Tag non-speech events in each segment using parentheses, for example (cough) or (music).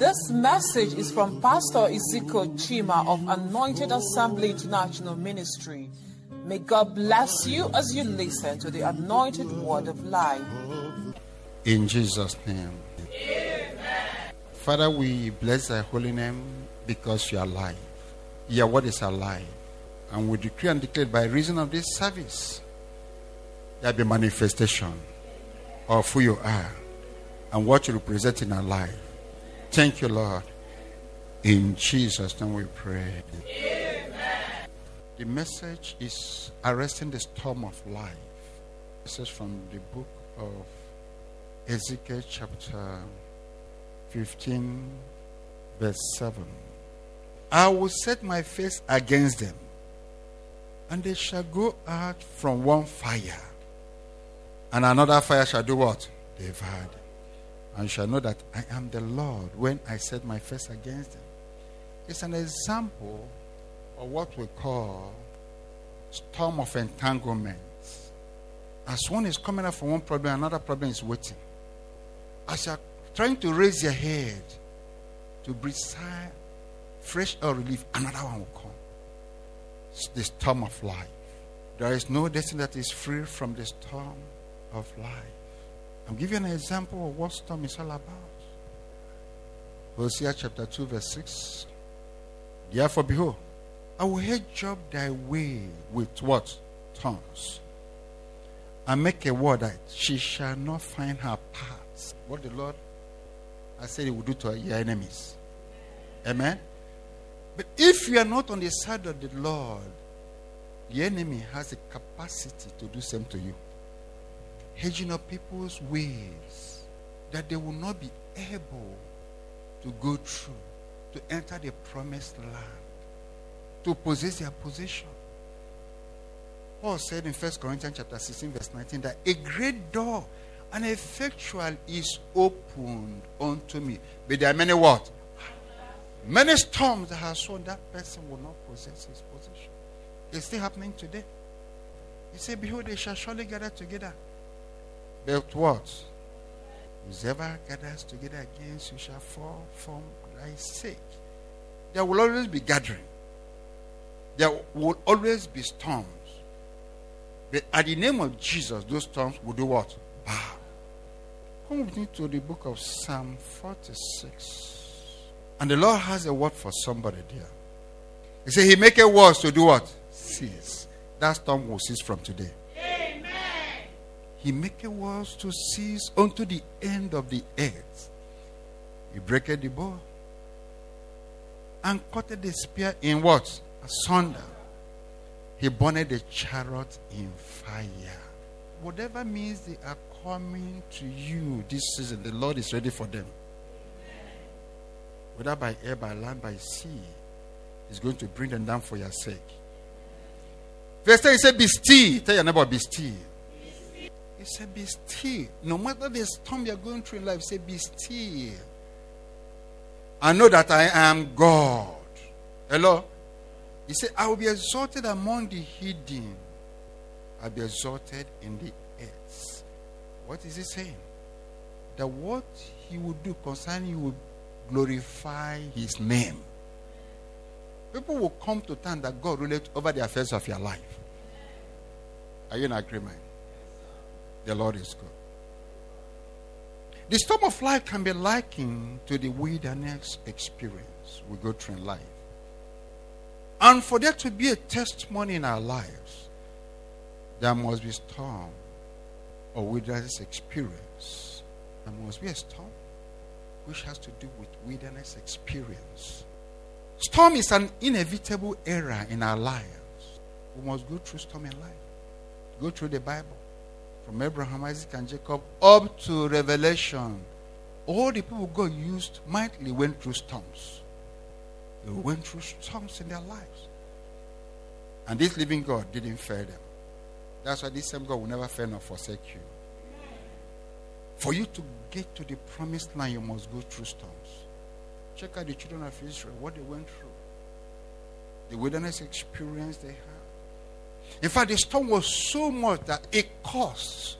This message is from Pastor Ezekiel Chima of Anointed Assembly International Ministry. May God bless you as you listen to the anointed word of life. In Jesus' name. Amen. Father, we bless thy holy name because you are alive. Your word is alive. And we decree and declare by reason of this service, there be manifestation of who you are and what you represent in our life. Thank you, Lord. In Jesus' name we pray. Amen. The message is arresting the storm of life. This is from the book of Ezekiel, chapter 15, verse 7. I will set my face against them, and they shall go out from one fire, and another fire shall do what? Devour them. And shall know that I am the Lord when I set my face against them. It's an example of what we call storm of entanglement. As one is coming up from one problem, another problem is waiting. As you are trying to raise your head to breathe sigh, fresh air relief, another one will come. It's the storm of life. There is no destiny that is free from the storm of life. I'll giving an example of what storm is all about. Hosea chapter 2, verse 6. Therefore, behold, I will hedge up thy way with what? Tongues. And make a word that she shall not find her paths. What the Lord I said he will do to your enemies. Amen. But if you are not on the side of the Lord, the enemy has a capacity to do same to you. Hedging up people's ways that they will not be able to go through, to enter the promised land, to possess their possession. Paul said in 1 Corinthians chapter 16, verse 19, that a great door and effectual is opened unto me. But there are many what? Many storms that have shown that person will not possess his possession. It's still happening today. He said, Behold, they shall surely gather together. But what? Whoever gathers together against you shall fall from thy sake. There will always be gathering. There will always be storms. But at the name of Jesus, those storms will do what? Bow. Come with me to the book of Psalm 46. And the Lord has a word for somebody there. He said, He make a word to do what? Cease. That storm will cease from today. He make a word to cease unto the end of the earth. He breaketh the bow and cutted the spear in what? Asunder. He burned the chariot in fire. Whatever means they are coming to you this season, the Lord is ready for them. Whether by air, by land, by sea, He's going to bring them down for your sake. Verse 10, He said, Be still. Tell your neighbor, Be still. He said, Be still. No matter the storm you're going through in life, say, Be still. I know that I am God. Hello? He said, I will be exalted among the hidden. I'll be exalted in the earth. What is he saying? That what he will do concerning you will glorify his name. People will come to time that God ruled over the affairs of your life. Are you in agreement? The Lord is good. The storm of life can be likened to the wilderness experience we go through in life. And for there to be a testimony in our lives, there must be storm or wilderness experience. There must be a storm which has to do with wilderness experience. Storm is an inevitable era in our lives. We must go through storm in life. Go through the Bible. From Abraham, Isaac, and Jacob up to Revelation. All the people God used mightily went through storms. They went through storms in their lives. And this living God didn't fail them. That's why this same God will never fail nor forsake you. For you to get to the promised land, you must go through storms. Check out the children of Israel, what they went through. The wilderness experience they had. In fact, the storm was so much that it cost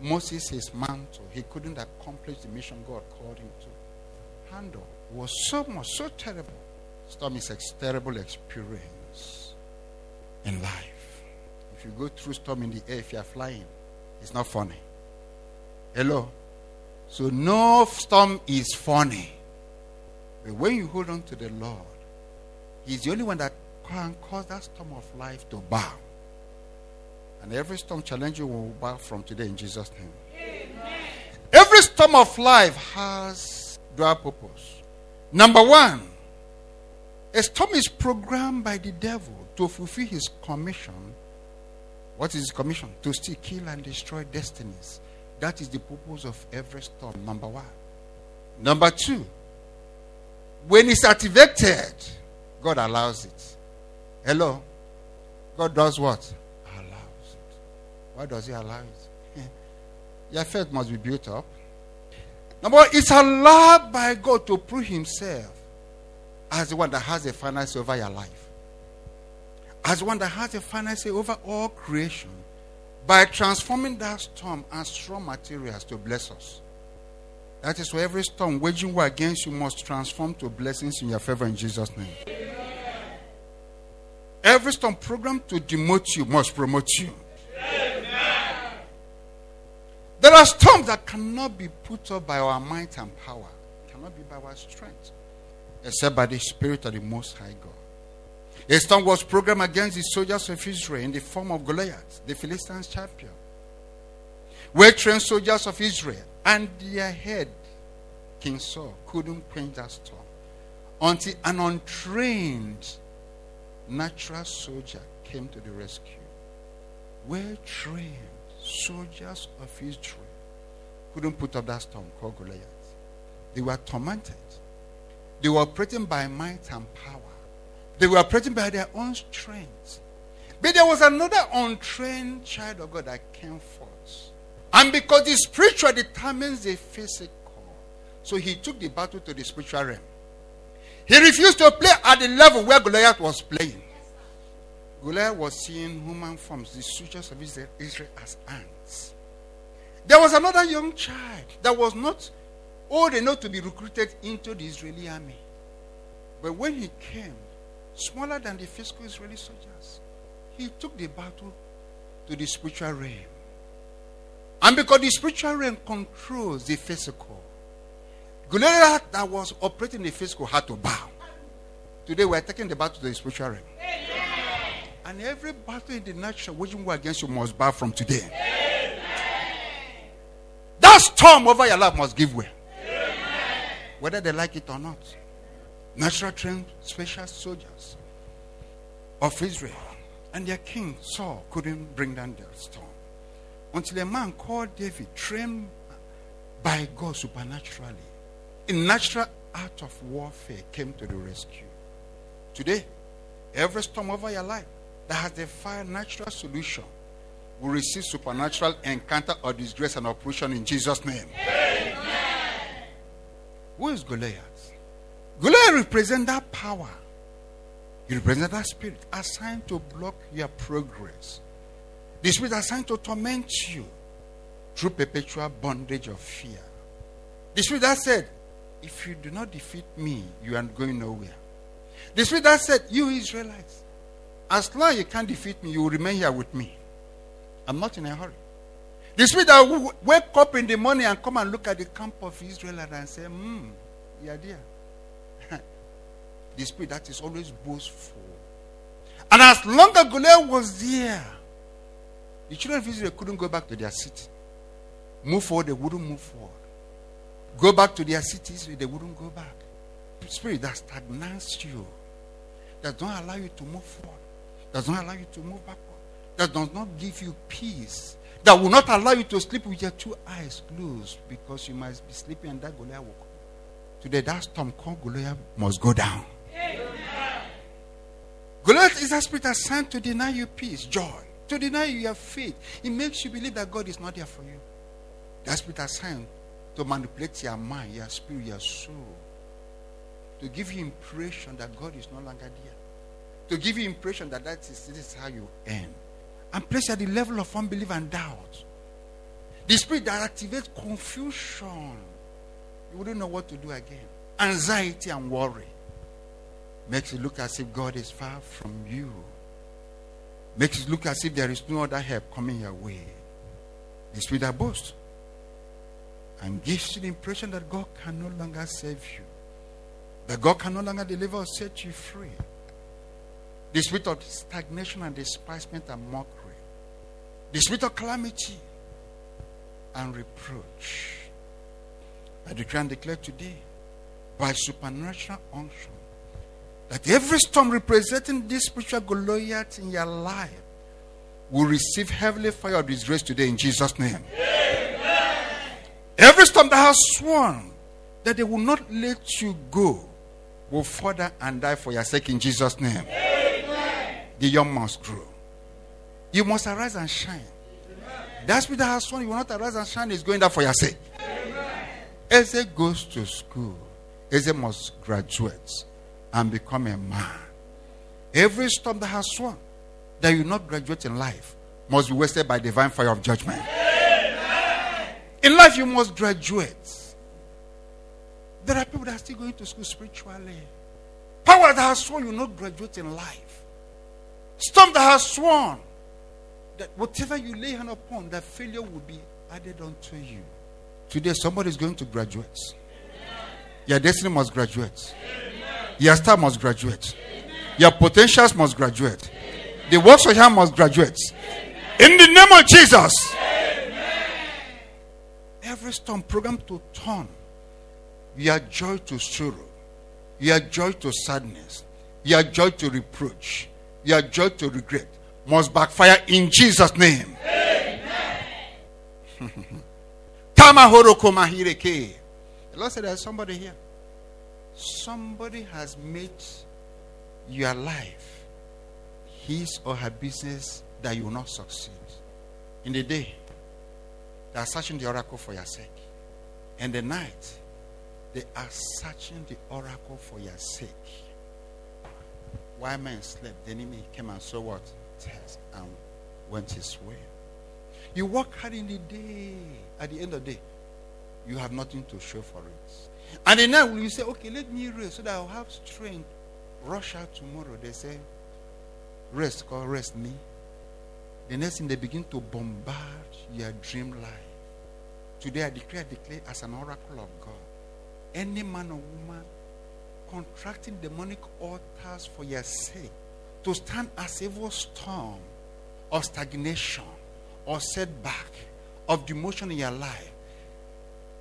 Moses his mantle. He couldn't accomplish the mission God called him to. handle. It was so much, so terrible. Storm is a terrible experience in life. If you go through storm in the air, if you are flying, it's not funny. Hello? So no storm is funny. But when you hold on to the Lord, He's the only one that can cause that storm of life to bow. And every storm challenge you will bow from today in Jesus' name. Amen. Every storm of life has dual purpose. Number one, a storm is programmed by the devil to fulfill his commission. What is his commission? To steal, kill, and destroy destinies. That is the purpose of every storm. Number one. Number two, when it's activated, God allows it. Hello? God does what? Allows it. Why does He allow it? (laughs) Your faith must be built up. Number one, it's allowed by God to prove Himself as the one that has a final say over your life, as one that has a final say over all creation by transforming that storm and strong materials to bless us. That is why every storm waging war against you must transform to blessings in your favor in Jesus' name. Every storm program to demote you must promote you. Amen. There are storms that cannot be put up by our might and power, cannot be by our strength, except by the Spirit of the Most High God. A storm was programmed against the soldiers of Israel in the form of Goliath, the Philistines' champion. Well trained soldiers of Israel and their head, King Saul, couldn't quench that storm until an untrained natural soldier came to the rescue. Well trained soldiers of Israel couldn't put up that storm called Goliath. They were tormented. They were operating by might and power. They were operating by their own strength. But there was another untrained child of God that came forth. And because the spiritual determines the physical, so he took the battle to the spiritual realm. He refused to play at the level where Goliath was playing. Goliath was seeing human forms, the soldiers of Israel, Israel as ants. There was another young child that was not old enough to be recruited into the Israeli army. But when he came, smaller than the physical Israeli soldiers, he took the battle to the spiritual realm. And because the spiritual realm controls the physical, Goliath that was operating the physical had to bow. Today we're taking the battle to the spiritual realm. Amen. And every battle in the natural waging war against you must bow from today. Amen. That storm over your life must give way. Amen. Whether they like it or not. Natural trained special soldiers of Israel and their king Saul couldn't bring down the storm. Until a man called David, trained by God supernaturally, a natural art of warfare came to the rescue. Today, every storm over your life that has a fire natural solution will receive supernatural encounter or disgrace and operation in Jesus' name. Amen. Who is Goliath? Goliath represents that power. He represents that spirit assigned to block your progress. The spirit assigned to torment you through perpetual bondage of fear. The spirit that said, if you do not defeat me, you are going nowhere. The spirit that said, You Israelites, as long as you can't defeat me, you will remain here with me. I'm not in a hurry. The spirit that will wake up in the morning and come and look at the camp of Israel and say, Hmm, yeah, dear. (laughs) the spirit that is always boastful. And as long as Goliath was there, the children of Israel couldn't go back to their city. Move forward, they wouldn't move forward go back to their cities, they wouldn't go back. Spirit that stagnates you, that don't allow you to move forward, that does not allow you to move backward, that does not give you peace, that will not allow you to sleep with your two eyes closed because you must be sleeping and that Goliath will come. Today, that storm called Goliath must go down. Amen. Goliath is a spirit assigned to deny you peace, joy, to deny you your faith. It makes you believe that God is not there for you. That spirit assigned to manipulate your mind, your spirit, your soul, to give you impression that God is no longer there, to give you impression that that is this is how you end, and place at the level of unbelief and doubt. The spirit that activates confusion, you wouldn't know what to do again. anxiety and worry makes it look as if God is far from you. Makes it look as if there is no other help coming your way. The spirit that boasts and gives you the impression that God can no longer save you, that God can no longer deliver or set you free. The spirit of stagnation and despisement and mockery, the spirit of calamity and reproach. I declare and declare today by supernatural unction that every storm representing this spiritual Goliath in your life will receive heavenly fire of His grace today in Jesus' name. Amen. Every storm that has sworn that they will not let you go will further and die for your sake in Jesus' name. Amen. The young must grow. You must arise and shine. Amen. That spirit that has sworn you will not arise and shine is going down for your sake. Eze goes to school. Eze must graduate and become a man. Every storm that has sworn that you will not graduate in life must be wasted by divine fire of judgment. Amen. In life, you must graduate. There are people that are still going to school spiritually. Power that has sworn you not graduate in life. Storm that has sworn that whatever you lay hand upon, that failure will be added unto you. Today, somebody is going to graduate. Amen. Your destiny must graduate. Amen. Your star must graduate. Your potentials must graduate. The works of your hand must graduate. In the name of Jesus. Every storm programmed to turn your joy to sorrow, your joy to sadness, your joy to reproach, your joy to regret must backfire in Jesus' name. Amen. (laughs) the Lord said there's somebody here. Somebody has made your life his or her business that you will not succeed. In the day, they are searching the oracle for your sake. And the night, they are searching the oracle for your sake. While men slept, the enemy came and saw what? Test and went his way. You work hard in the day. At the end of the day, you have nothing to show for it. And then now you say, okay, let me rest so that I'll have strength. Rush out tomorrow. They say, rest, call rest me. The next thing they begin to bombard your dream life. Today I declare, declare as an oracle of God. Any man or woman contracting demonic altars for your sake to stand as evil storm of stagnation or setback of demotion in your life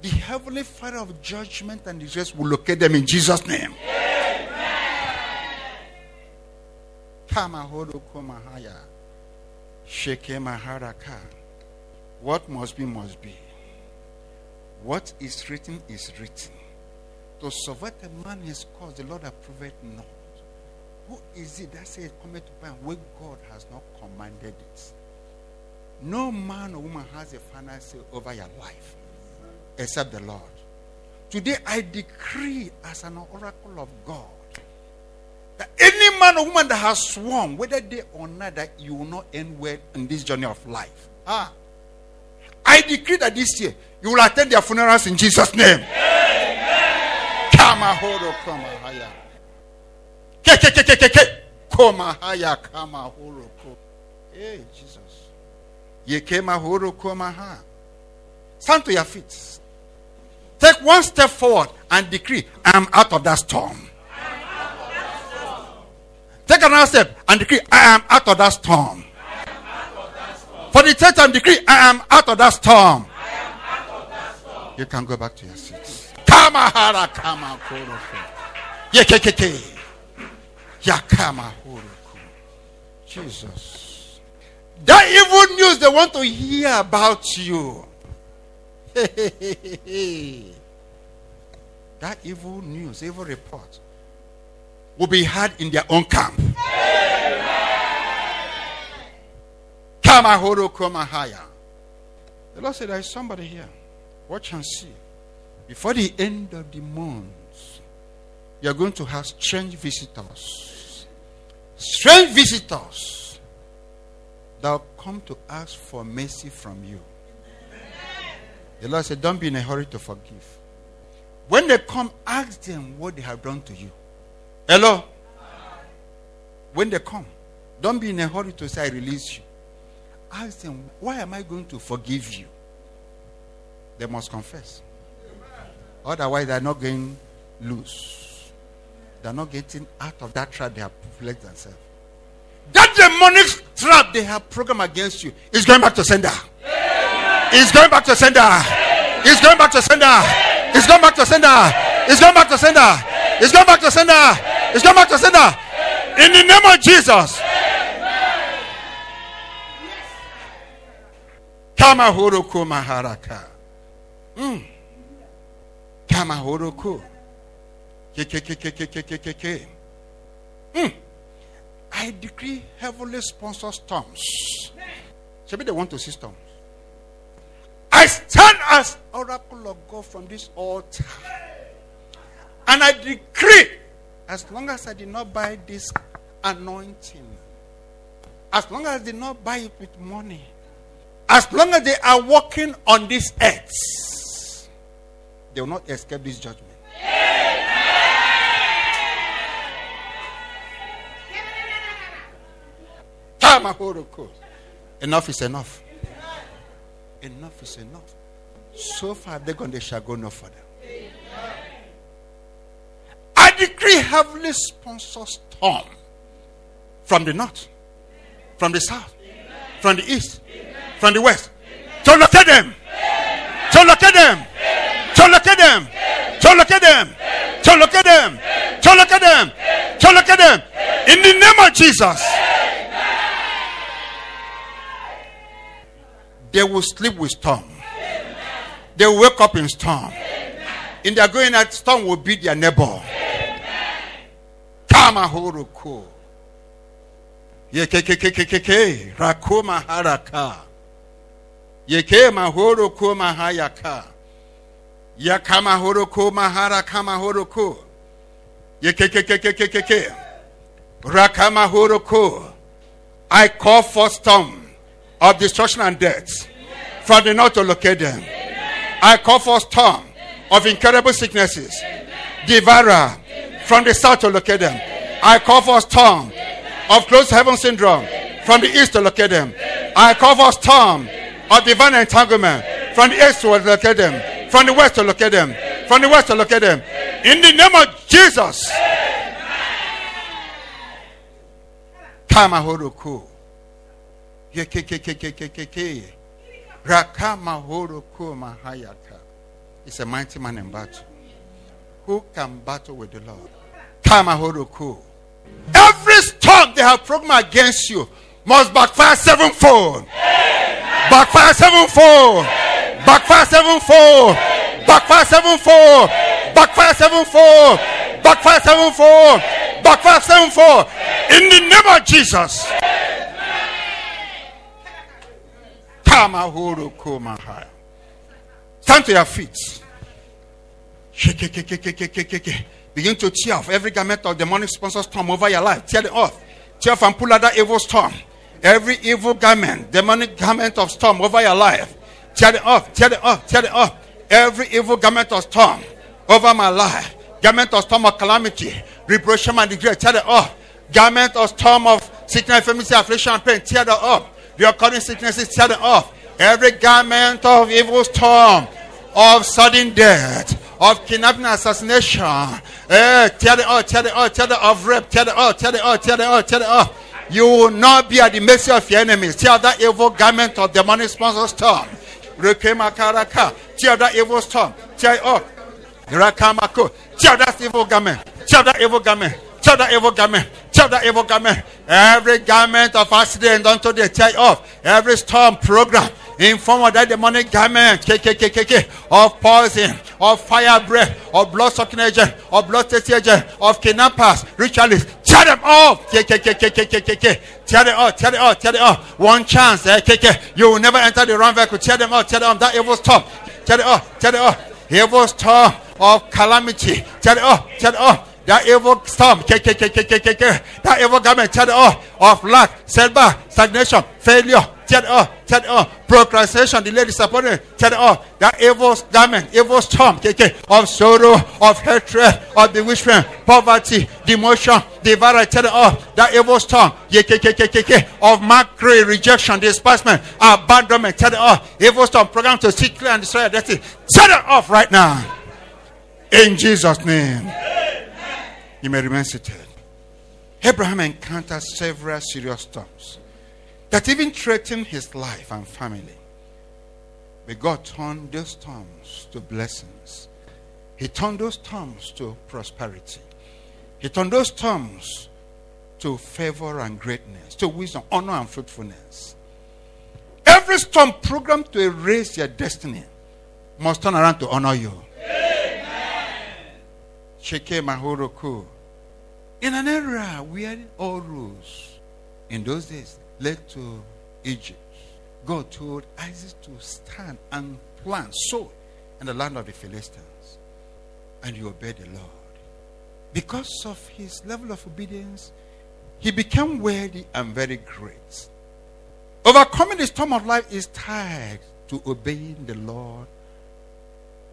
the heavenly fire of judgment and distress will locate them in Jesus' name. What must be, must be. What is written is written. To survive a man his cause, the Lord approved not. Who is it that says Come to pass where God has not commanded it? No man or woman has a final say over your life except the Lord. Today I decree as an oracle of God any man or woman that has sworn, whether day or night, that you will not end well in this journey of life. Ah. I decree that this year you will attend their funerals in Jesus' name. Kama horo kama haya. Ke ke ke ke ke ke. Koma haya kama horo ko. Hey Jesus. Ye kema horo koma ha. Stand to your feet. Take one step forward and decree, I am out of that storm. Take another step and decree, I am out of that storm. For the third time, decree, I am out of that storm. You can go back to your seats. Kamahara kama Yekekeke. Yakama Jesus. That evil news they want to hear about you. (laughs) that evil news, evil report will be heard in their own camp. The Lord said, There is somebody here. Watch and see. Before the end of the month, you are going to have strange visitors. Strange visitors that will come to ask for mercy from you. The Lord said, Don't be in a hurry to forgive. When they come, ask them what they have done to you. Hello? When they come, don't be in a hurry to say, I release you. Ask them, why am I going to forgive you? They must confess. Otherwise, they're not going loose. They're not getting out of that trap they have placed themselves. That demonic trap they have programmed against you is going back to sender. It's going back to sender. It's going back to sender. It's going back to sender. It's going back to sender. It's going back to sender. Is come back to sender. In the name of Jesus. Kama horoko maharaka. Mm. Kama horoko. Ke Mm. I decree heavenly sponsor storms. Shall be the one to see storms. I stand as oracle of God from this altar. And I decree as long as I did not buy this anointing, as long as I did not buy it with money, as long as they are walking on this earth, they will not escape this judgment. Enough is enough. Enough is enough. So far, they're going, they shall go no further. Decree heavenly sponsor storm from the north, from the south, from the east, from the west. To locate them. To locate them. To locate them. To locate them. To locate them. To locate them. To locate them. In the name of Jesus. They will sleep with storm. They will wake up in storm. In their going out, storm will beat their neighbor. Kama huruku. Yekekekekeke. Rakuma haraka. Yeke mahuruku mahayaka. Yakama huruku maharaka mahuruku. Yekekekekekeke. Rakama huruku. I call for storm of destruction and death from the north to locate them. I call for storm of incurable sicknesses, devourer from the south to locate them. I call for a storm of closed heaven syndrome from the east to locate them. I call for a storm of divine entanglement from the east to locate them, from the west to locate them, from the west to locate them. In the name of Jesus. Kamahoruku. It's a mighty man in battle. Who can battle with the Lord? Kamahoruku. Every storm they have programmed against you must backfire sevenfold. Backfire sevenfold. Backfire sevenfold. Backfire sevenfold. Backfire sevenfold. Backfire sevenfold. Backfire sevenfold. In the name of Jesus. Stand to your feet. Begin to tear off every garment of demonic sponsor storm over your life. Tear it off. Tear off and pull out that evil storm. Every evil garment, demonic garment of storm over your life. Tear it off. Tear it off. Tear it off. Every evil garment of storm over my life. Garment of storm of calamity, reproach and regret. Tear it off. Garment of storm of sickness, infirmity, affliction, and pain. Tear it off. The occurring sicknesses, tear them off. Every garment of evil storm, of sudden death, of kidnapping, assassination, eh, tear it off, tear it off, tear it off, rape, tear it off, tear it off, tear it off, tear it off. You will not be at the mercy of your enemies. Tear that evil garment of demonic sponsor storm. Rekemakaraka. Tear that evil storm. Tear it off. Rakamako. Tear that evil garment. Tear that evil garment. Tear that evil garment. Tear that evil garment. Every garment of accident unto the tear off. Every storm program in form of that demonic garment KKKKK, of poison, of fire breath, of blood sucking agent, of blood tasting agent, of kidnappers, ritualists. Tear them off. KKKKKKK. Tear them off. Tear them off. Tear them off. One chance. Eh, KK. You will never enter the wrong vehicle. Tear them off. Tear them off. That evil storm. Tear it off. Tear it off. Evil storm of calamity. Tear it off. Tear it off that evil storm, k that evil garment, tear it off, of lack, setback, stagnation, failure, Uh, uh, it off. It off. Procrastination, delay, disappointment. Tear it off. That evil garment, evil storm, okay, of sorrow, of hatred, of bewitchment, poverty, demotion, devourer. Tear it off. Uh, that evil storm, of mockery, rejection, despisement, abandonment. Tear it off. Evil storm, program to seek clear and destroy destiny. Tear it off right now. In Jesus' name. You may remain seated. Abraham encountered several serious storms that even threatened his life and family. But God turned those storms to blessings. He turned those storms to prosperity. He turned those storms to favor and greatness, to wisdom, honor, and fruitfulness. Every storm programmed to erase your destiny must turn around to honor you. Amen. Sheke Mahoroku. In an era where all rules in those days led to Egypt, God told Isaac to stand and plant, sow in the land of the Philistines. And he obeyed the Lord. Because of his level of obedience, he became worthy and very great. Overcoming the storm of life is tied to obeying the Lord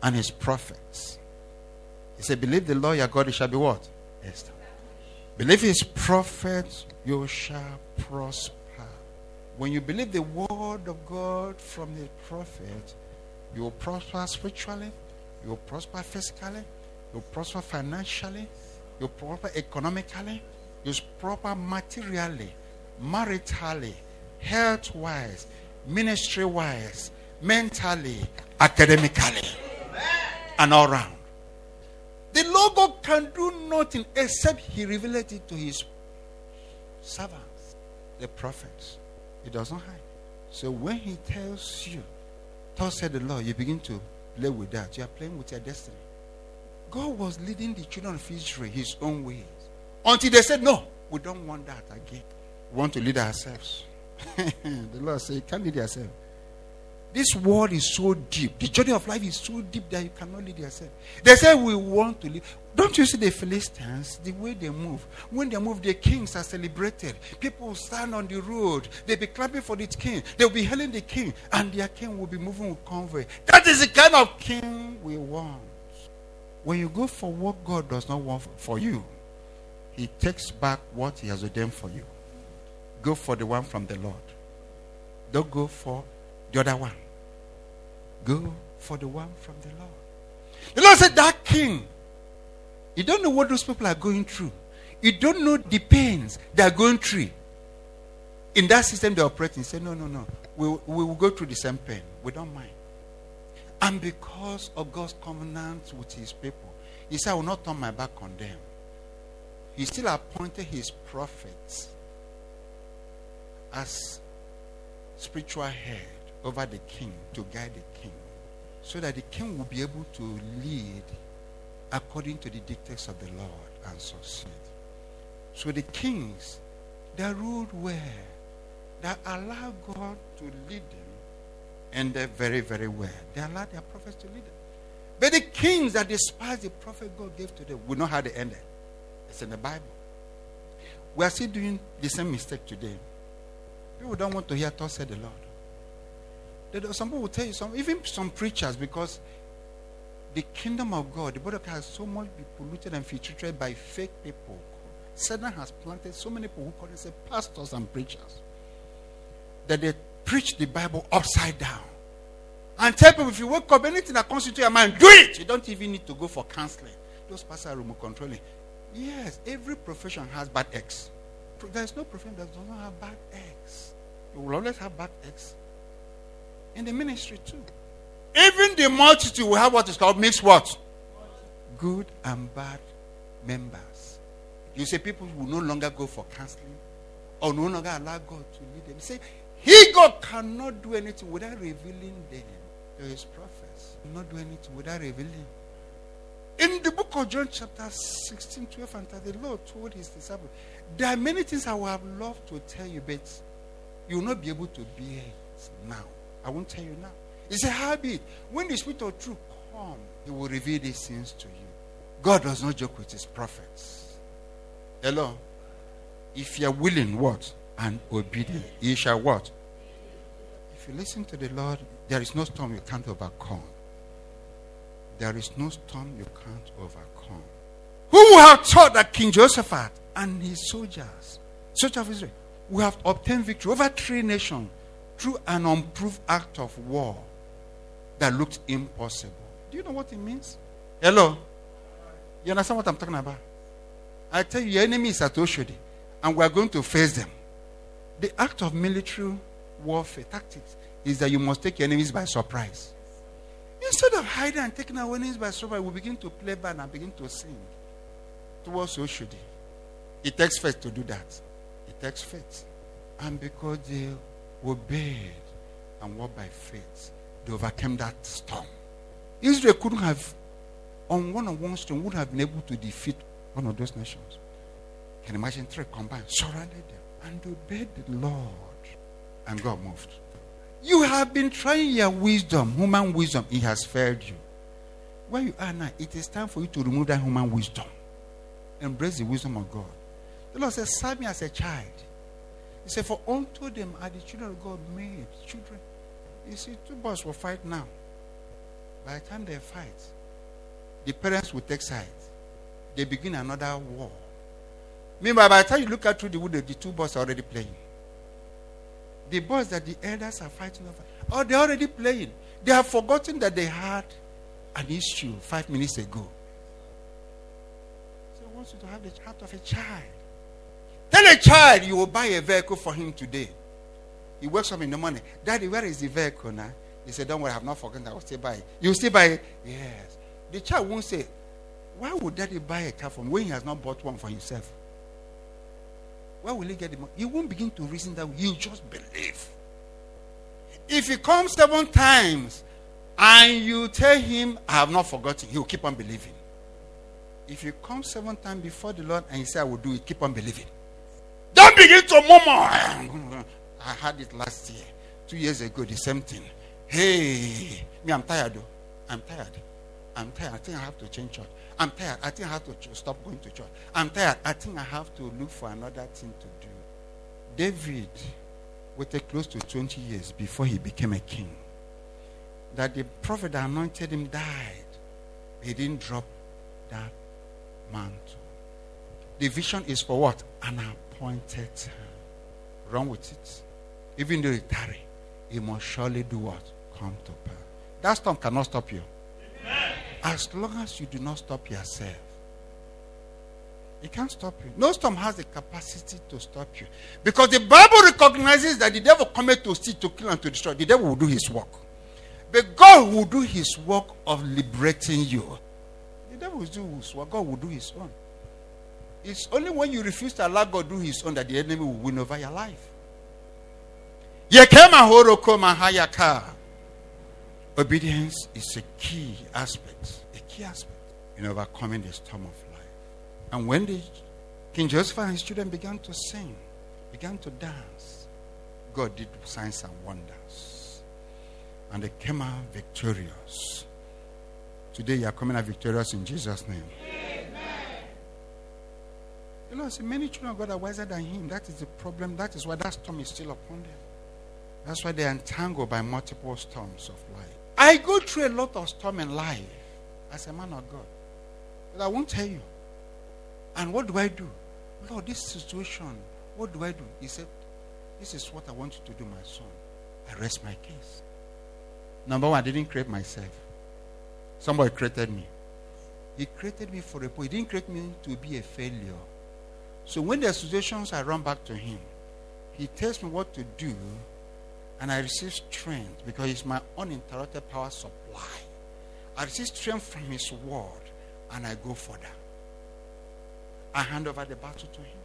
and his prophets. He said, Believe the Lord your God, it shall be what? Established. Believe his prophets, you shall prosper. When you believe the word of God from the prophet, you will prosper spiritually, you will prosper physically, you will prosper financially, you will prosper economically, you will prosper materially, maritally, health wise, ministry wise, mentally, academically, and all around. The Lord God can do nothing except He revealed it to His servants, the prophets. He does not hide. So when He tells you, Thus said the Lord, you begin to play with that. You are playing with your destiny. God was leading the children of Israel His own ways until they said, No, we don't want that again. We want to lead ourselves. (laughs) the Lord said, You can't lead yourself. This world is so deep. The journey of life is so deep that you cannot lead yourself. They say we want to live. Don't you see the Philistines, the way they move? When they move, the kings are celebrated. People stand on the road. They'll be clapping for the king. They'll be hailing the king. And their king will be moving with convoy. That is the kind of king we want. When you go for what God does not want for you, he takes back what he has ordained for you. Go for the one from the Lord. Don't go for the other one. Go for the one from the Lord. The Lord said, That king, you don't know what those people are going through. You don't know the pains they are going through. In that system they operate in, say, No, no, no. We, we will go through the same pain. We don't mind. And because of God's covenant with his people, he said, I will not turn my back on them. He still appointed his prophets as spiritual head over the king to guide the king so that the king will be able to lead according to the dictates of the Lord and succeed. So the kings, they ruled well. They allowed God to lead them and they're very, very well. They allowed their prophets to lead them. But the kings that despised the prophet God gave to them, we know how they ended. It's in the Bible. We are still doing the same mistake today. People don't want to hear thus said the Lord. Some people will tell you some, even some preachers, because the kingdom of God, the body of God has so much been polluted and infiltrated by fake people. Satan has planted so many people who call themselves pastors and preachers that they preach the Bible upside down. And tell people if you wake up, anything that comes into your mind, do it. You don't even need to go for counseling. Those pastors are remote controlling. Yes, every profession has bad eggs. There's no profession that does not have bad eggs. You will always have bad eggs in the ministry too. Even the multitude will have what is called mixed what? Good and bad members. You say people will no longer go for counseling or no longer allow God to lead them. You say, He, God, cannot do anything without revealing them to His prophets. Not do anything without revealing. In the book of John, chapter 16, 12, and 13, the Lord told His disciples, There are many things I would have loved to tell you, but you will not be able to bear it now. I won't tell you now. It's a habit. When the Spirit of truth comes, He will reveal these things to you. God does not joke with His prophets. Hello? If you are willing, what? And obedient, He shall what? If you listen to the Lord, there is no storm you can't overcome. There is no storm you can't overcome. Who have thought that King Jehoshaphat and his soldiers, soldiers of Israel, would have obtained victory over three nations through an unproved act of war that looked impossible? Do you know what it means? Hello? You understand what I'm talking about? I tell you, your enemy is at Oshodi, and we are going to face them. The act of military warfare tactics is that you must take your enemies by surprise. Instead of hiding and taking our enemies by surprise, we begin to play band and begin to sing towards Oshodi. It takes faith to do that. It takes faith. And because they obeyed and walked by faith, they overcame that storm. Israel couldn't have, on one on one stone, would have been able to defeat one of those nations. Can you imagine three combined, surrounded them, and obeyed the Lord. And God moved. You have been trying your wisdom, human wisdom, it has failed you. Where you are now, it is time for you to remove that human wisdom. Embrace the wisdom of God. The Lord says, Serve me as a child. He said, For unto them are the children of God made. Children. You see, two boys will fight now. By the time they fight, the parents will take sides. They begin another war. Meanwhile, by the time you look out through the wood, the two boys are already playing. The boys that the elders are fighting over, oh, they're already playing. They have forgotten that they had an issue five minutes ago. So I want you to have the heart of a child. Tell a child you will buy a vehicle for him today. He wakes up in the morning. Daddy, where is the vehicle now? He said, Don't worry, I have not forgotten. I will still buy it. You will still buy it? Yes. The child won't say, Why would daddy buy a car me when he has not bought one for himself? Where will he get the money? He won't begin to reason that he'll just believe. If he comes seven times and you tell him, I have not forgotten, he'll keep on believing. If you come seven times before the Lord and you say, I will do it, keep on believing. Don't begin to murmur. I had it last year, two years ago, the same thing. Hey, me, I'm tired. I'm tired. I'm tired. I think I have to change church. I'm tired. I think I have to ch- stop going to church. I'm tired. I think I have to look for another thing to do. David waited close to 20 years before he became a king. That the prophet that anointed him died. He didn't drop that mantle. The vision is for what? An appointed time. Run with it. Even though it tarry, it must surely do what? Come to pass. That storm cannot stop you. Amen. As long as you do not stop yourself, it can't stop you. No storm has the capacity to stop you. Because the Bible recognizes that the devil cometh to steal, to kill, and to destroy. The devil will do his work. But God will do his work of liberating you. The devil will do his work, God will do his own. It's only when you refuse to allow God do his own that the enemy will win over your life. Obedience is a key aspect, a key aspect in overcoming the storm of life. And when the King Joseph and his children began to sing, began to dance, God did signs and wonders. And they came out victorious. Today you are coming out victorious in Jesus' name. You know, see, many children of God are wiser than him. That is the problem. That is why that storm is still upon them. That's why they are entangled by multiple storms of life. I go through a lot of storm in life as a man of God. But I won't tell you. And what do I do? Lord, this situation, what do I do? He said, This is what I want you to do, my son. I rest my case. Number one, I didn't create myself. Somebody created me. He created me for a point. He didn't create me to be a failure. So when the situations, I run back to him. He tells me what to do, and I receive strength because he's my uninterrupted power supply. I receive strength from his word, and I go further. I hand over the battle to him.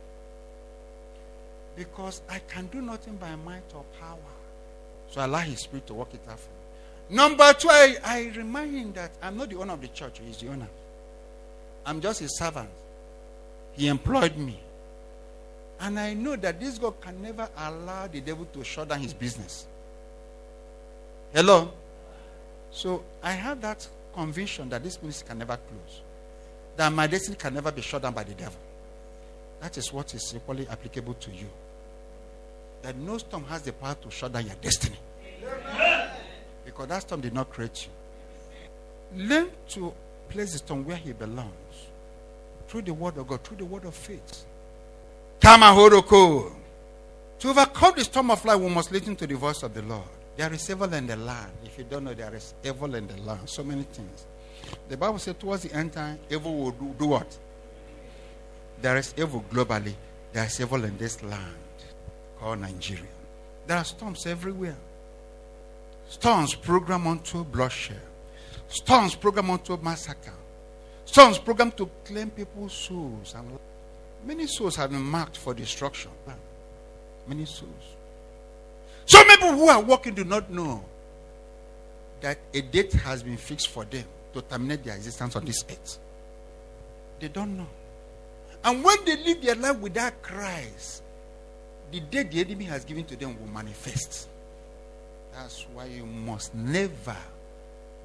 Because I can do nothing by might or power. So I allow his spirit to work it out for me. Number two, I, I remind him that I'm not the owner of the church, he's the owner. I'm just a servant. He employed me. And I know that this God can never allow the devil to shut down his business. Hello? So I have that conviction that this ministry can never close. That my destiny can never be shut down by the devil. That is what is equally applicable to you. That no storm has the power to shut down your destiny. Because that storm did not create you. Learn to place the storm where he belongs. Through the word of God, through the word of faith. To overcome the storm of life, we must listen to the voice of the Lord. There is evil in the land. If you don't know, there is evil in the land. So many things. The Bible says towards the end time, evil will do, do what? There is evil globally. There is evil in this land called Nigeria. There are storms everywhere. Storms program onto bloodshed. Storms program onto massacre. Storms program to claim people's souls. And many souls have been marked for destruction. Ah, many souls. Some people who are walking do not know that a date has been fixed for them to terminate their existence on this earth. They don't know. And when they live their life without Christ, the day the enemy has given to them will manifest. That's why you must never.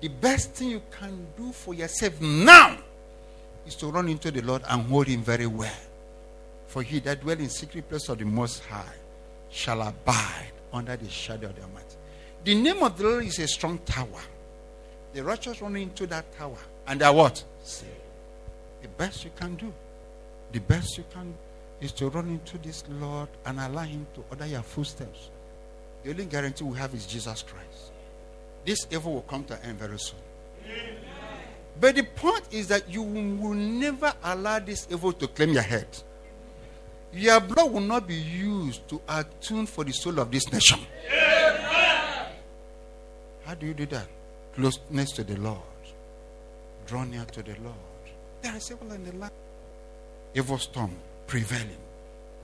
The best thing you can do for yourself now is to run into the Lord and hold Him very well. For he that dwell in secret place of the Most High shall abide under the shadow of the Almighty. The name of the Lord is a strong tower. The righteous run into that tower, and they are what? Saved. The best you can do, the best you can is to run into this Lord and allow Him to order your footsteps. The only guarantee we have is Jesus Christ. This evil will come to an end very soon. Amen. But the point is that you will never allow this evil to claim your head. Your blood will not be used to attune for the soul of this nation. How do you do that? Closeness to the Lord. Draw near to the Lord. There is evil in the land. Evil storm prevailing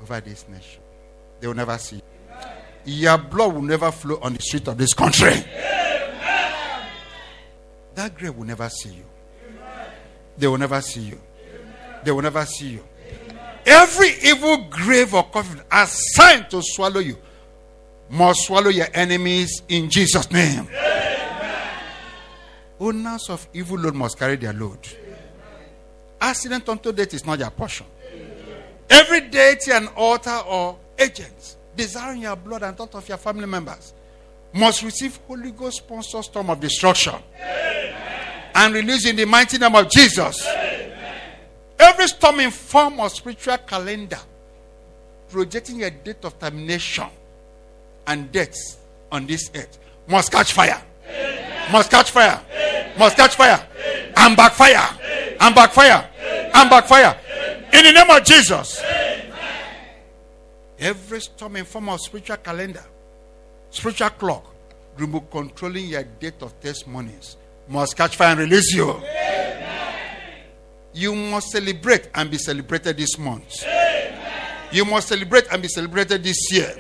over this nation. They will never see. Your blood will never flow on the street of this country. That grave will never see you. They will never see you. They will never see you. Every evil grave or coffin assigned to swallow you must swallow your enemies in Jesus' name. Owners of evil load must carry their load. Accident unto death is not your portion. Every deity and altar or agent desiring your blood and thought of your family members must receive Holy Ghost sponsored storm of destruction Amen. and release in the mighty name of Jesus. Amen. Every in form of spiritual calendar projecting a date of termination and death on this earth must catch fire. Amen. Must catch fire. Must catch fire. And backfire. And backfire. And backfire. In the name of Jesus. Amen. Every storm in form of spiritual calendar, spiritual clock, remote controlling your date of testimonies must catch fire and release you. Amen. You must celebrate and be celebrated this month. Amen. You must celebrate and be celebrated this year.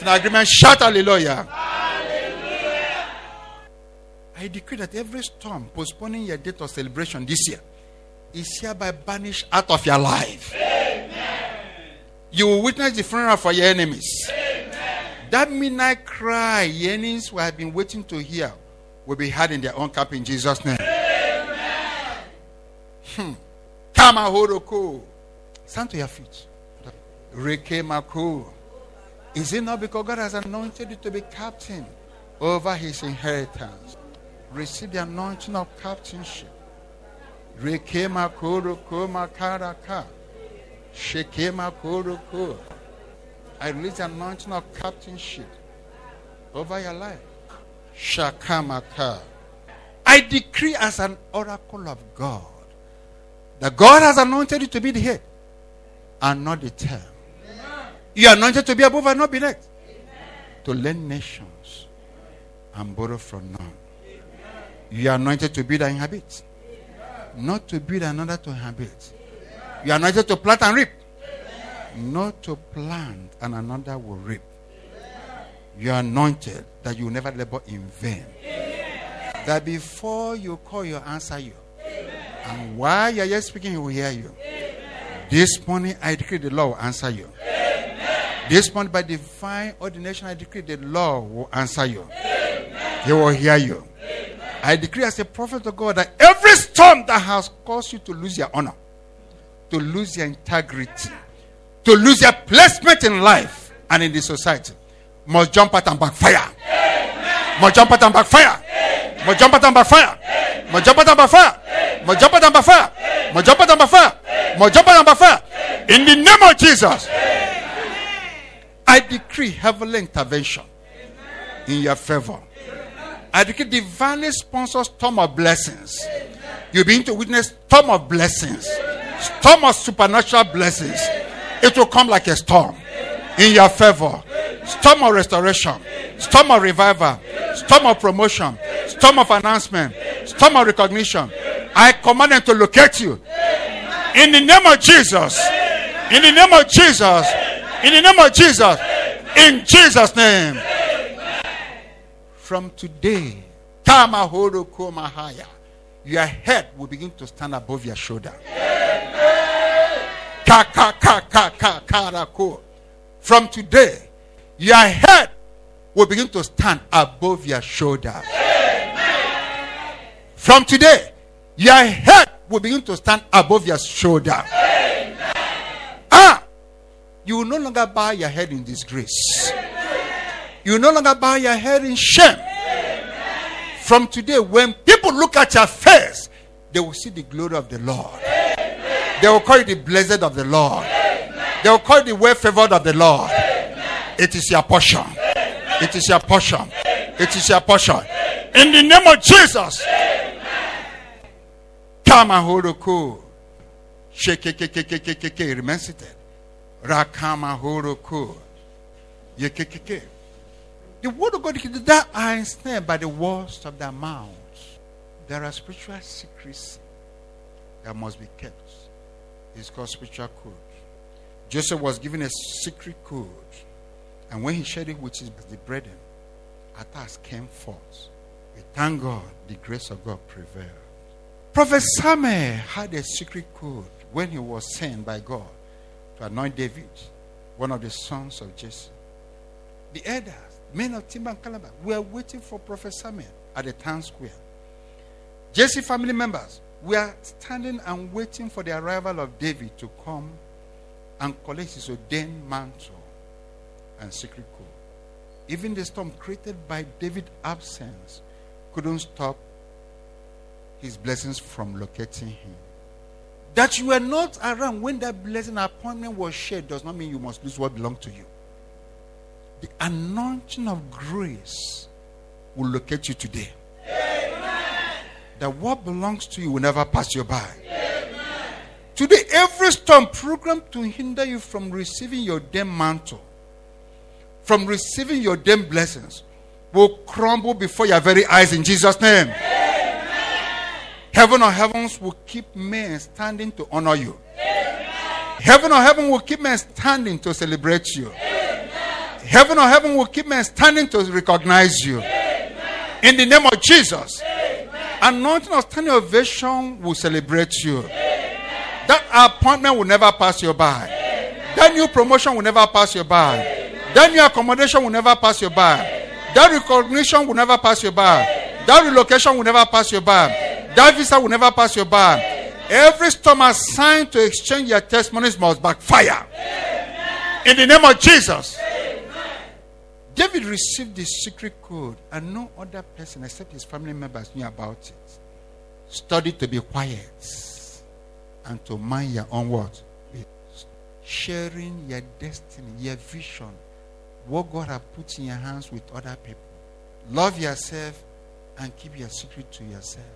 In agreement, shout hallelujah. hallelujah. I decree that every storm postponing your date of celebration this year is hereby banished out of your life. Amen. You will witness the funeral for your enemies. Amen. That midnight cry enemies who have been waiting to hear will be heard in their own cup in Jesus' name. Amen. Kamahoroko. Stand to your feet. Rekemako. Is it not because God has anointed you to be captain over his inheritance? Receive the anointing of captainship. Rekema koroko makaraka. Shekema koroko. I release the anointing of captainship over your life. Shakamaka. I decree as an oracle of God that God has anointed you to be the head and not the tail. You are anointed to be above and not beneath. To lend nations and borrow from none. You are anointed to build and inhabit not to build another to inhabit. You are anointed to plant and reap, not to plant and another will reap. You are anointed that you never labor in vain. That before you call, you answer you. And while you are yet speaking, he will hear you. This morning, I decree the Lord will answer you. This morning, by divine ordination, I decree the Lord will answer you. He will hear you. I decree as a prophet of God that every storm that has caused you to lose your honor, to lose your integrity, to lose your placement in life and in the society must jump out and backfire. Amen. More jump and backfire. More jump pattern backfire. More jump pattern backfire. More jump pattern backfire. More jump pattern backfire. More jump pattern backfire. In the name of Jesus. I decree heavenly intervention in your favor. I decree divinely sponsored storm of blessings. You'll begin to witness storm of blessings, storm of supernatural blessings. It will come like a storm in your favor. Storm of restoration, storm of revival, storm of promotion, storm of announcement, storm of recognition. I command them to locate you. In the name of Jesus. In the name of Jesus. In the name of Jesus. In Jesus' name. From today, your head will begin to stand above your shoulder. From today, your head will begin to stand above your shoulder. From today, your head will begin to stand above your shoulder. Ah, you will no longer bow your head in disgrace. You will no longer bow your head in shame. From today, when people look at your face, they will see the glory of the Lord. They will call you the blessed of the Lord. They will call you the well favored of the Lord. It is your portion. It is your portion. It is your portion. In the name of Jesus. Kama horoko. Shekekekekekeke. Remain seated. Rakama horoko. Yekekeke. The word of God that are ensnared by the words of their mouths. There are spiritual secrecy that must be kept. It's called spiritual code. Joseph was given a secret code. And when he shared it with his the brethren, attacks came forth. We thank God the grace of God prevailed. Prophet Samuel had a secret code when he was sent by God to anoint David, one of the sons of Jesse. The elders, men of Timber and Calabar, were waiting for Prophet Samuel at the town square. Jesse family members were standing and waiting for the arrival of David to come and collect his ordained mantle and secret code. Even the storm created by David's absence couldn't stop his blessings from locating him. That you were not around when that blessing appointment was shared does not mean you must lose what belongs to you. The anointing of grace will locate you today. That what belongs to you will never pass you by. Today, every storm programmed to hinder you from receiving your damn mantle, from receiving your damn blessings, will crumble before your very eyes in Jesus' name. Heaven or heavens will keep men standing to honor you. Heaven or heaven will keep men standing to celebrate you. Heaven or heaven will keep men standing to recognize you. In the name of Jesus. Anointing of standing ovation will celebrate you. That appointment will never pass you by. That new promotion will never pass you by. That new accommodation will never pass you by. That recognition will never pass you by. That relocation will never pass you by. That visa will never pass you by. Every storm assigned to exchange your testimonies must backfire. In the name of Jesus. David received the secret code, and no other person except his family members knew about it. Study to be quiet and to mind your own words. Sharing your destiny, your vision, what God has put in your hands with other people. Love yourself and keep your secret to yourself.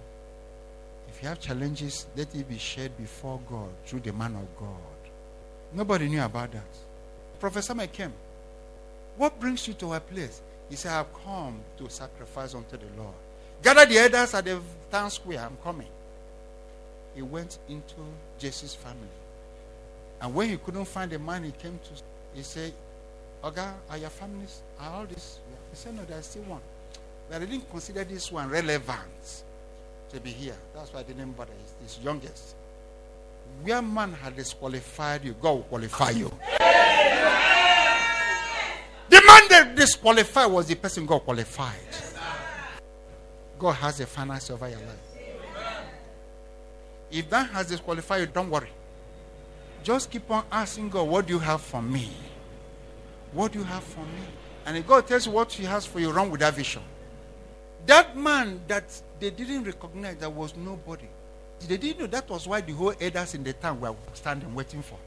If you have challenges, let it be shared before God through the man of God. Nobody knew about that. Professor came. What brings you to our place? He said, I've come to sacrifice unto the Lord. Gather the elders at the town square. I'm coming. He went into Jesse's family. And when he couldn't find the man he came to, he said, Oga, are your families, are all this? He said, No, there's still one. But I didn't consider this one relevant to be here. That's why I didn't bother. He's youngest. Where man had disqualified you, God will qualify you. The man that disqualified was the person God qualified. God has a finance over your life. If that has disqualified you, don't worry. Just keep on asking God, What do you have for me? What do you have for me? And if God tells you what He has for you, run with that vision. That man that they didn't recognize that was nobody. They didn't know that was why the whole elders in the town were standing waiting for.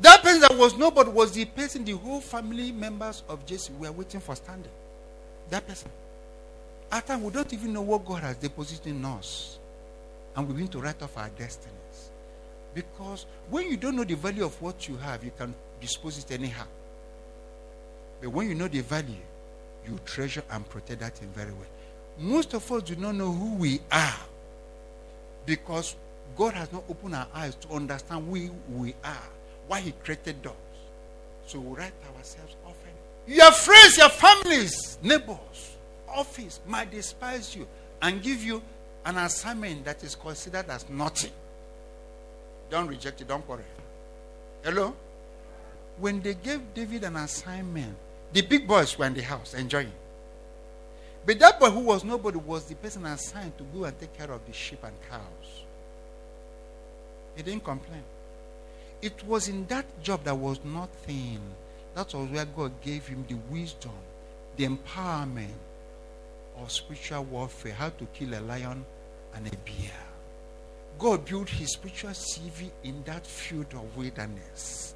That person that was nobody was the person the whole family members of Jesse were waiting for standing. That person. At times we don't even know what God has deposited in us. And we begin to write off our destinies. Because when you don't know the value of what you have, you can dispose it anyhow. But when you know the value, you treasure and protect that thing very well. Most of us do not know who we are because God has not opened our eyes to understand who we are, why He created us. So we write ourselves often. Your friends, your families, neighbors, office might despise you and give you an assignment that is considered as nothing. Don't reject it, don't worry. Hello? When they gave David an assignment, the big boys were in the house enjoying. But that boy who was nobody was the person assigned to go and take care of the sheep and cows. He didn't complain. It was in that job that was nothing. That was where God gave him the wisdom, the empowerment of spiritual warfare, how to kill a lion and a bear. God built his spiritual CV in that field of wilderness,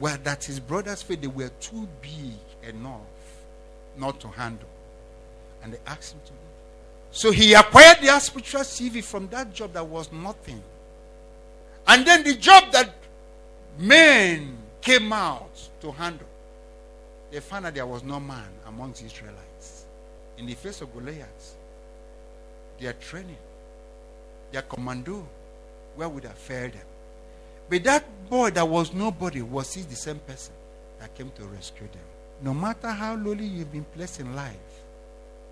where that his brothers felt they were too big enough not to handle. And they asked him to. So he acquired their spiritual CV from that job that was nothing. And then the job that men came out to handle, they found that there was no man amongst Israelites. In the face of Goliath, their training, their commando, where would have failed them? But that boy that was nobody was he the same person that came to rescue them. No matter how lowly you've been placed in life,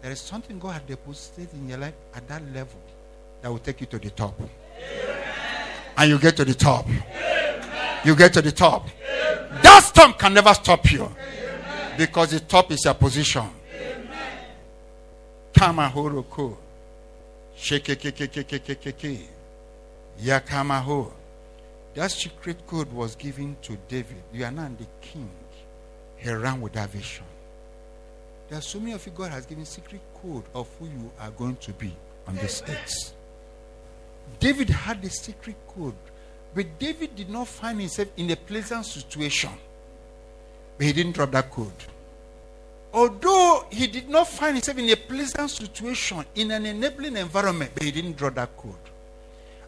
there is something God has deposited in your life at that level that will take you to the top. Amen. And you get to the top. Amen. You get to the top. Amen. That storm can never stop you. Because the top is your position. Kamahoroko. Shekekekekekekeke. Yakamaho. That secret code was given to David. You are now the king. He ran with that vision. There are so many of you God has given secret code of who you are going to be on this earth. David had the secret code, but David did not find himself in a pleasant situation. But he didn't drop that code. Although he did not find himself in a pleasant situation, in an enabling environment, but he didn't drop that code.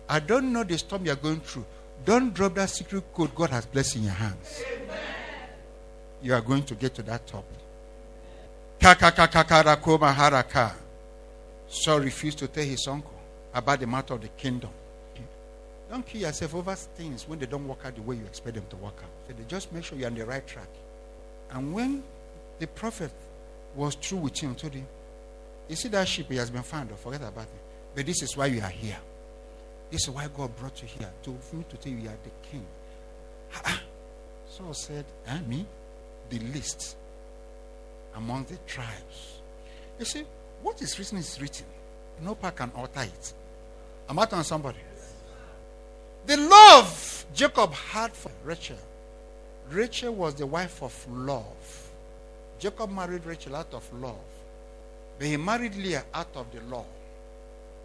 I don't know the storm you're going through. Don't drop that secret code God has blessed in your hands. You are going to get to that top. Kakakakarakoma Saul refused to tell his uncle about the matter of the kingdom. Don't kill yourself over things when they don't work out the way you expect them to work out. So they just make sure you're on the right track. And when the prophet was true with him, told him, You see that sheep, he has been found, forget about it. But this is why you are here. This is why God brought you here, to, for me to tell you you are the king. Ah, ah. Saul said, And me? The least among the tribes. You see, what is written is written. No power can alter it. Am I telling somebody? The love Jacob had for Rachel. Rachel was the wife of love. Jacob married Rachel out of love. But he married Leah out of the law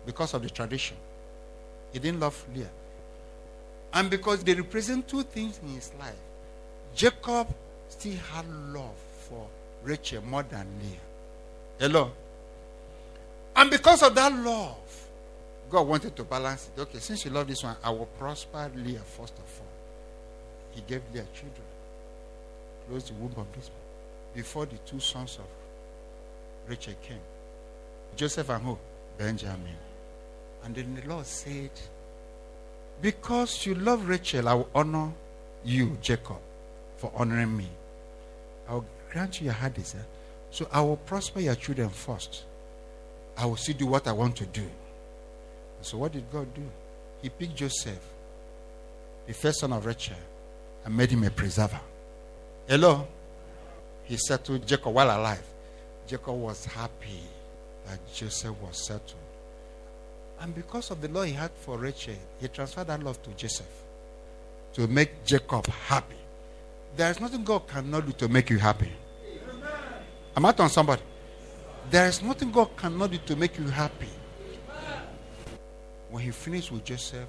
because of the tradition. He didn't love Leah. And because they represent two things in his life, Jacob still had love for Rachel more than Leah. Hello? And because of that love, God wanted to balance it. Okay, since you love this one, I will prosper Leah first of all. He gave Leah children. Close the womb of this one. Before the two sons of Rachel came. Joseph and who? Benjamin. And then the Lord said, Because you love Rachel, I will honor you, Jacob, for honoring me. I will grant you your heart desire. So I will prosper your children first. I will still do what I want to do. So what did God do? He picked Joseph, the first son of Rachel, and made him a preserver. Hello? He settled Jacob while alive. Jacob was happy that Joseph was settled. And because of the love he had for Rachel, he transferred that love to Joseph to make Jacob happy. There is nothing God cannot do to make you happy. I'm I on somebody? There is nothing God cannot do to make you happy. When he finished with Joseph,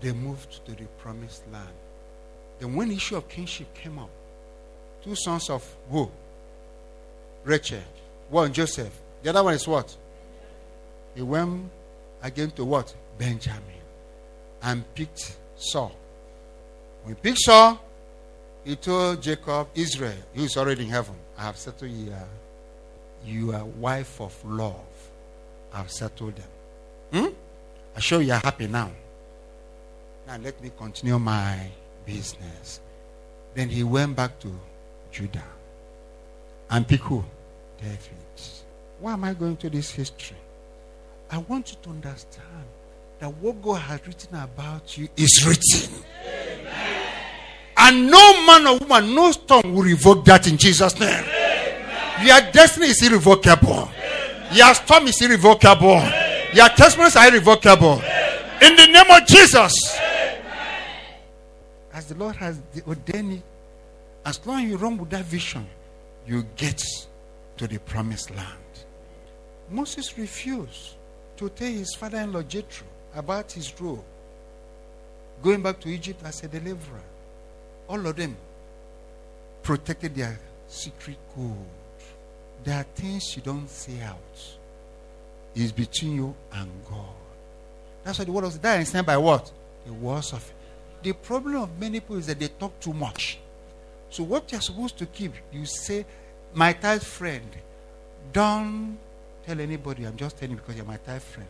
they moved to the promised land. Then, when the issue of kingship came up, two sons of who? Rachel. One, Joseph. The other one is what? He went again to what? Benjamin. And picked Saul. When he picked Saul, he told Jacob, Israel, who is already in heaven, I have settled you. You are wife of love. I have settled them. Hmm? I show you are happy now. Now let me continue my business. Then he went back to Judah. And pick who? David. Why am I going to this history? I want you to understand that what God has written about you is written. Amen. And no man or woman, no storm will revoke that in Jesus' name. Amen. Your destiny is irrevocable. Amen. Your storm is irrevocable. Your testimonies are irrevocable. In the name of Jesus. As the Lord has ordained it, as long as you run with that vision, you get to the promised land. Moses refused to tell his father in law Jethro about his role going back to Egypt as a deliverer. All of them protected their secret code. There are things you don't say out. It's between you and God. That's why the word of that is by what? The words of it. the problem of many people is that they talk too much. So what you're supposed to keep, you say, my tight friend, don't tell anybody. I'm just telling you because you're my tight friend.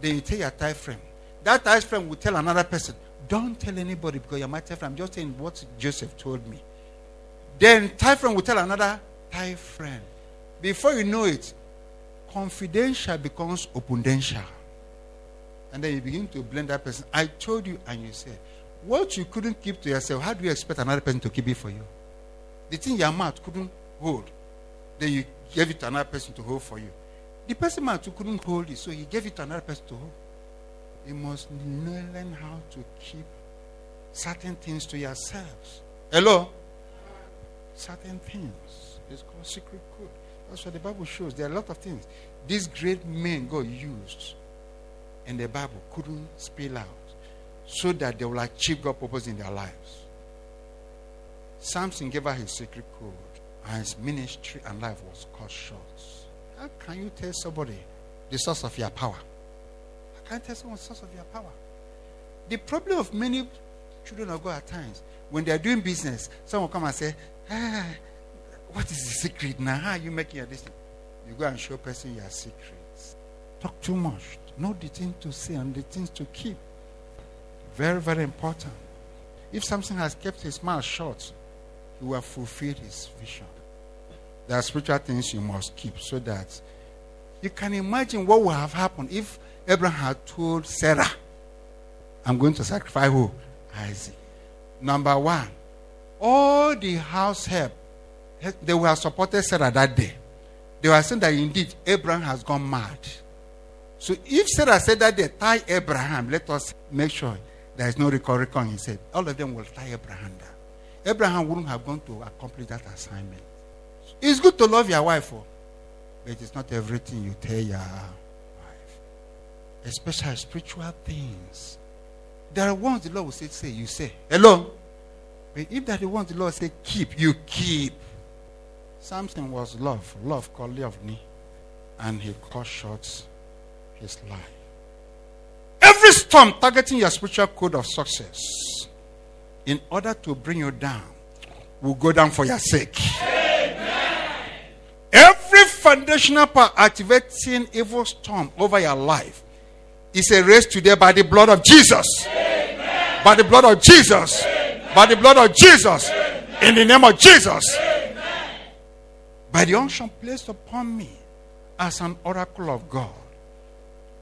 Then you tell your tight friend. That tight friend will tell another person, don't tell anybody because you're my tight friend. I'm just saying what Joseph told me. Then tight friend will tell another tight friend. Before you know it, confidential becomes opendential. And then you begin to blame that person. I told you, and you say, what you couldn't keep to yourself, how do you expect another person to keep it for you? The thing your mouth couldn't hold, then you gave it to another person to hold for you. The person mouth couldn't hold it, so he gave it to another person to hold. You must learn how to keep certain things to yourselves. Hello? Certain things. It's called secret code. That's what the Bible shows. There are a lot of things. These great men God used in the Bible couldn't spill out so that they will achieve God's purpose in their lives. Samson gave her his secret code, and his ministry and life was cut short. How can you tell somebody the source of your power? How can you tell someone the source of your power? The problem of many children of God at times, when they are doing business, someone will come and say, ah, what is the secret now? How are you making your decision? You go and show person your secrets. Talk too much. Know the things to say and the things to keep. Very, very important. If something has kept his mouth shut, he will fulfill his vision. There are spiritual things you must keep so that you can imagine what would have happened if Abraham had told Sarah, I'm going to sacrifice who? Isaac. Number one, all the house help, eh, they were supported Sarah that day. They were saying that indeed Abraham has gone mad. So if Sarah said that they tie Abraham, let us make sure there is no recovery He said, all of them will tie Abraham down. Abraham wouldn't have gone to accomplish that assignment. It's good to love your wife, oh, but it's not everything you tell your wife, especially spiritual things. There are ones the Lord will say, say, you say. Hello? But if that the ones the Lord say, keep, you keep. Samson was love. Love called love me. And he cut short his life. Every storm targeting your spiritual code of success in order to bring you down will go down for your sake. Amen. Every foundational power activating evil storm over your life is erased today by the blood of Jesus. Amen. By the blood of Jesus. Amen. By the blood of Jesus. In the name of Jesus. By the unction placed upon me as an oracle of God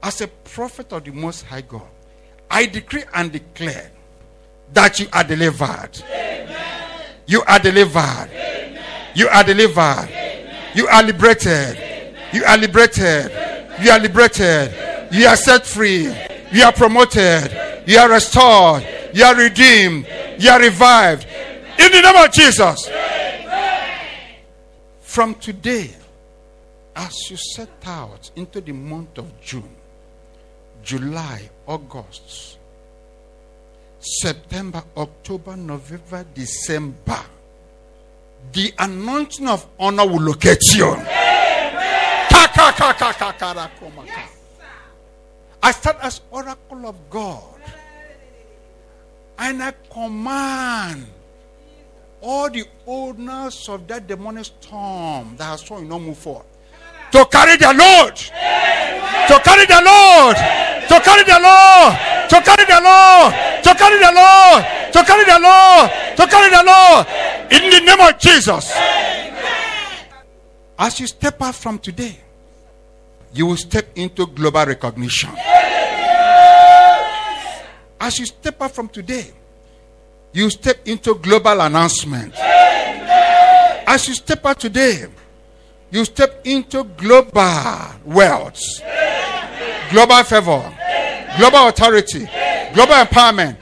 as a prophet of the Most High God, I decree and declare that you are delivered. Amen. You are delivered. Amen. You are delivered. You are liberated. You are liberated. You are liberated. You are set free. You are promoted. You are restored. You are redeemed. You are revived. In the name of Jesus. From today, as you set out into the month of June, July, August, September, October, November, December, the anointing of honor will locate you. I start as oracle of God. And I command all the owners of that demonic storm that has thrown you not move forward to carry their load. To carry their load. To carry their load. To carry their load. To carry their load. To carry their load. To carry their load. In the name of Jesus. As you step out from today, you will step into global recognition. As you step out from today, you step into global announcement. As you step out today, you step into global wealth, global favor, global authority, global empowerment.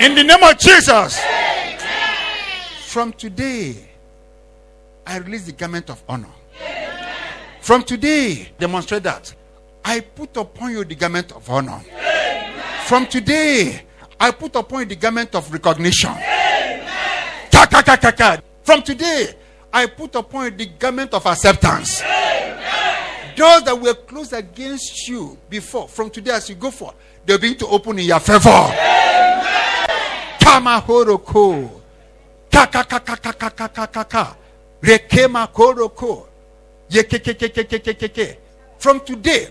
In the name of Jesus. From today, I release the garment of honor. From today, demonstrate that. I put upon you the garment of honor. From today, I put upon you the garment of recognition. From today, I put upon the garment of acceptance. Doors that were closed against you before, from today as you go forth, they're being to open in your favor. Kama horoko. Ka ka ka ka ka ka ka ka ka ka. Rekema koroko. Yekekekekekekeke. From today,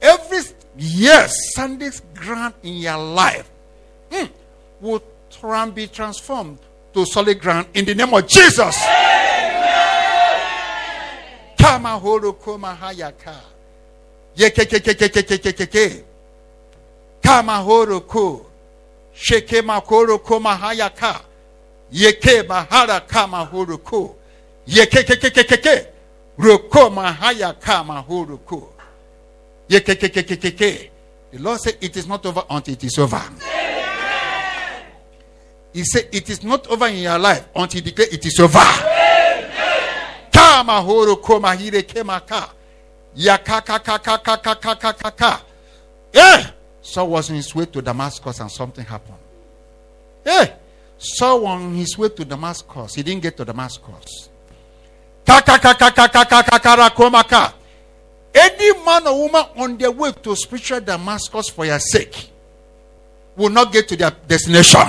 every yes, Sunday's ground in your life mm, will be transformed to solid ground in the name of Jesus. Kama horo koma hayaka. Yekekekekekekekeke. Kama horo ko. Sheke makoro koma hayaka. Yeke mahara kama horo ko. Yekekekekekeke. Roko mahaya kama horo ko. Yekekekekekeke. The Lord said it is not over until it is over. He said it is not over in your life until he declare it is over. Kama horo koma hire kemaka. Yakakakakakakakakaka. Eh! Saul was on his way to Damascus and something happened. Eh! Saul on his way to Damascus. He didn't get to Damascus. Kakakakakakakakarakomaka. Any man or woman on their way to spiritual Damascus for your sake will not get to their destination.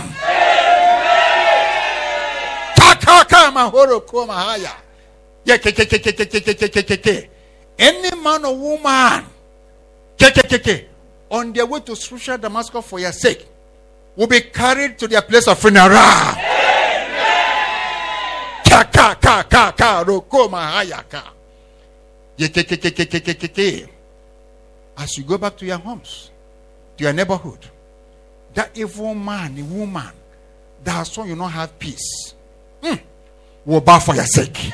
Kakakakamahorokomahaya. Any man or woman on their way to spiritual Damascus for your sake will be carried to their place of funeral. As you go back to your homes, to your neighborhood, that evil man, the woman, that has shown you not have peace, hmm, will bow for your sake.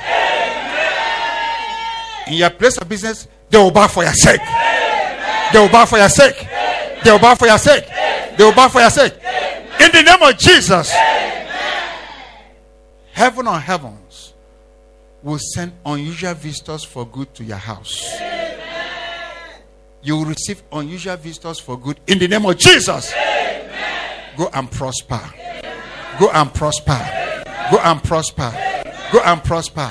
In your place of business, they will bow for your sake. They will bow for your sake. They will bow for your sake. They will bow for your sake. In the name of Jesus. Heaven on heavens will send unusual visitors for good to your house. You will receive unusual visitors for good in the name of Jesus. Go and prosper. Go and prosper. Go and prosper. Go and prosper.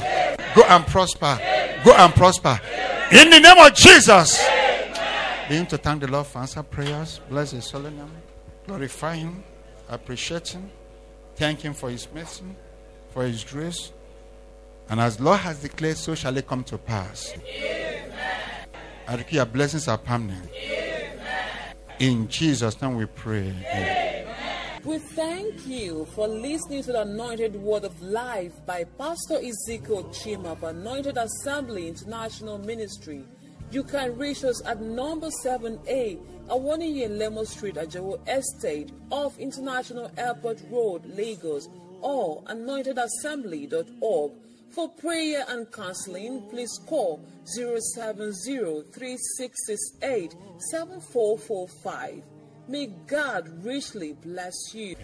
Go and prosper. Go and prosper. In the name of Jesus. Begin to thank the Lord for answer prayers. Bless his holy name. Glorify him. Appreciate him. Thank him for his mercy, for his grace. And as Lord has declared, so shall it come to pass. I declare your blessings are permanent. Amen. In Jesus' name we pray. Amen. We thank you for listening to the anointed word of life by Pastor Ezekiel Chima of Anointed Assembly International Ministry. You can reach us at number 7A, Awoniyi Lemo Street, Ajao Estate, off International Airport Road, Lagos, or anointedassembly.org. For prayer and counseling, please call 070-3668-7445. May God richly bless you.